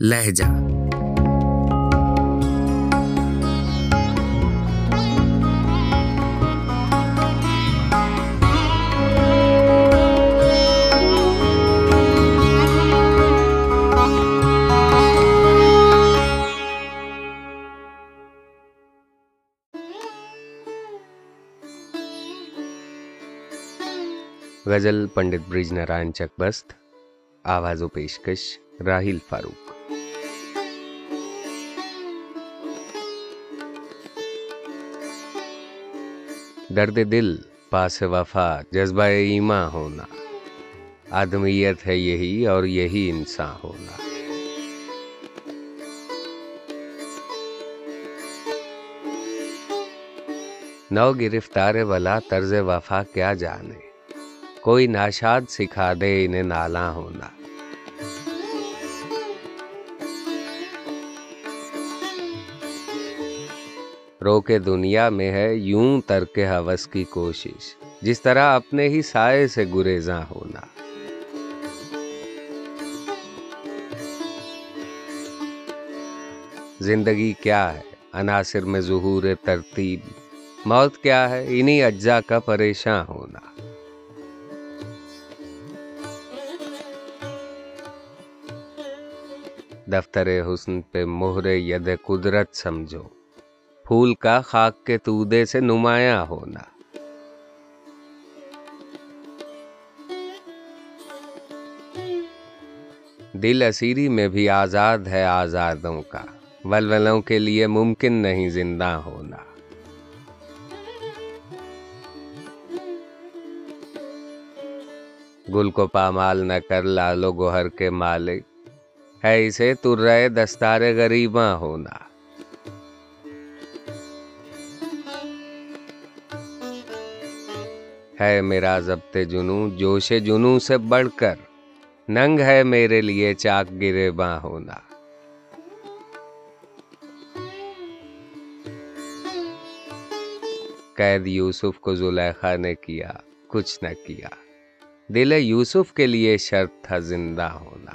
لہجہ۔ غزل پنڈت برج نارائن چکبست آواز و پیشکش راہیل فاروق۔ درد دل، پاس وفا، جذبہ ایماں ہونا۔ آدمیت ہے یہی اور یہی انسان ہونا۔ نو گرفتار والا طرز وفا کیا جانے۔ کوئی ناشاد سکھا دے انہیں نالا ہونا۔ روکے دنیا میں ہے یوں ترک حوث کی کوشش، جس طرح اپنے ہی سائے سے گریزاں ہونا۔ زندگی کیا ہے؟ عناصر میں ظہور ترتیب۔ موت کیا ہے؟ انہی اجزاء کا پریشان ہونا۔ دفتر حسن پہ مہر ید قدرت سمجھو۔ پھول کا خاک کے تودے سے نمایاں ہونا۔ دل اسیری میں بھی آزاد ہے آزادوں کا۔ ولولوں کے لیے ممکن نہیں زندہ ہونا۔ گل کو پامال نہ کر لالو گوہر کے مالک۔ ہے اسے تر رہے دستار غریباں ہونا۔ ہے میرا ضبط جنوں، جوش جنوں سے بڑھ کر۔ ننگ ہے میرے لیے چاک گرے باں ہونا قید یوسف کو زلیخا نے کیا، کچھ نہ کیا۔ دل یوسف کے لیے شرط تھا زندہ ہونا۔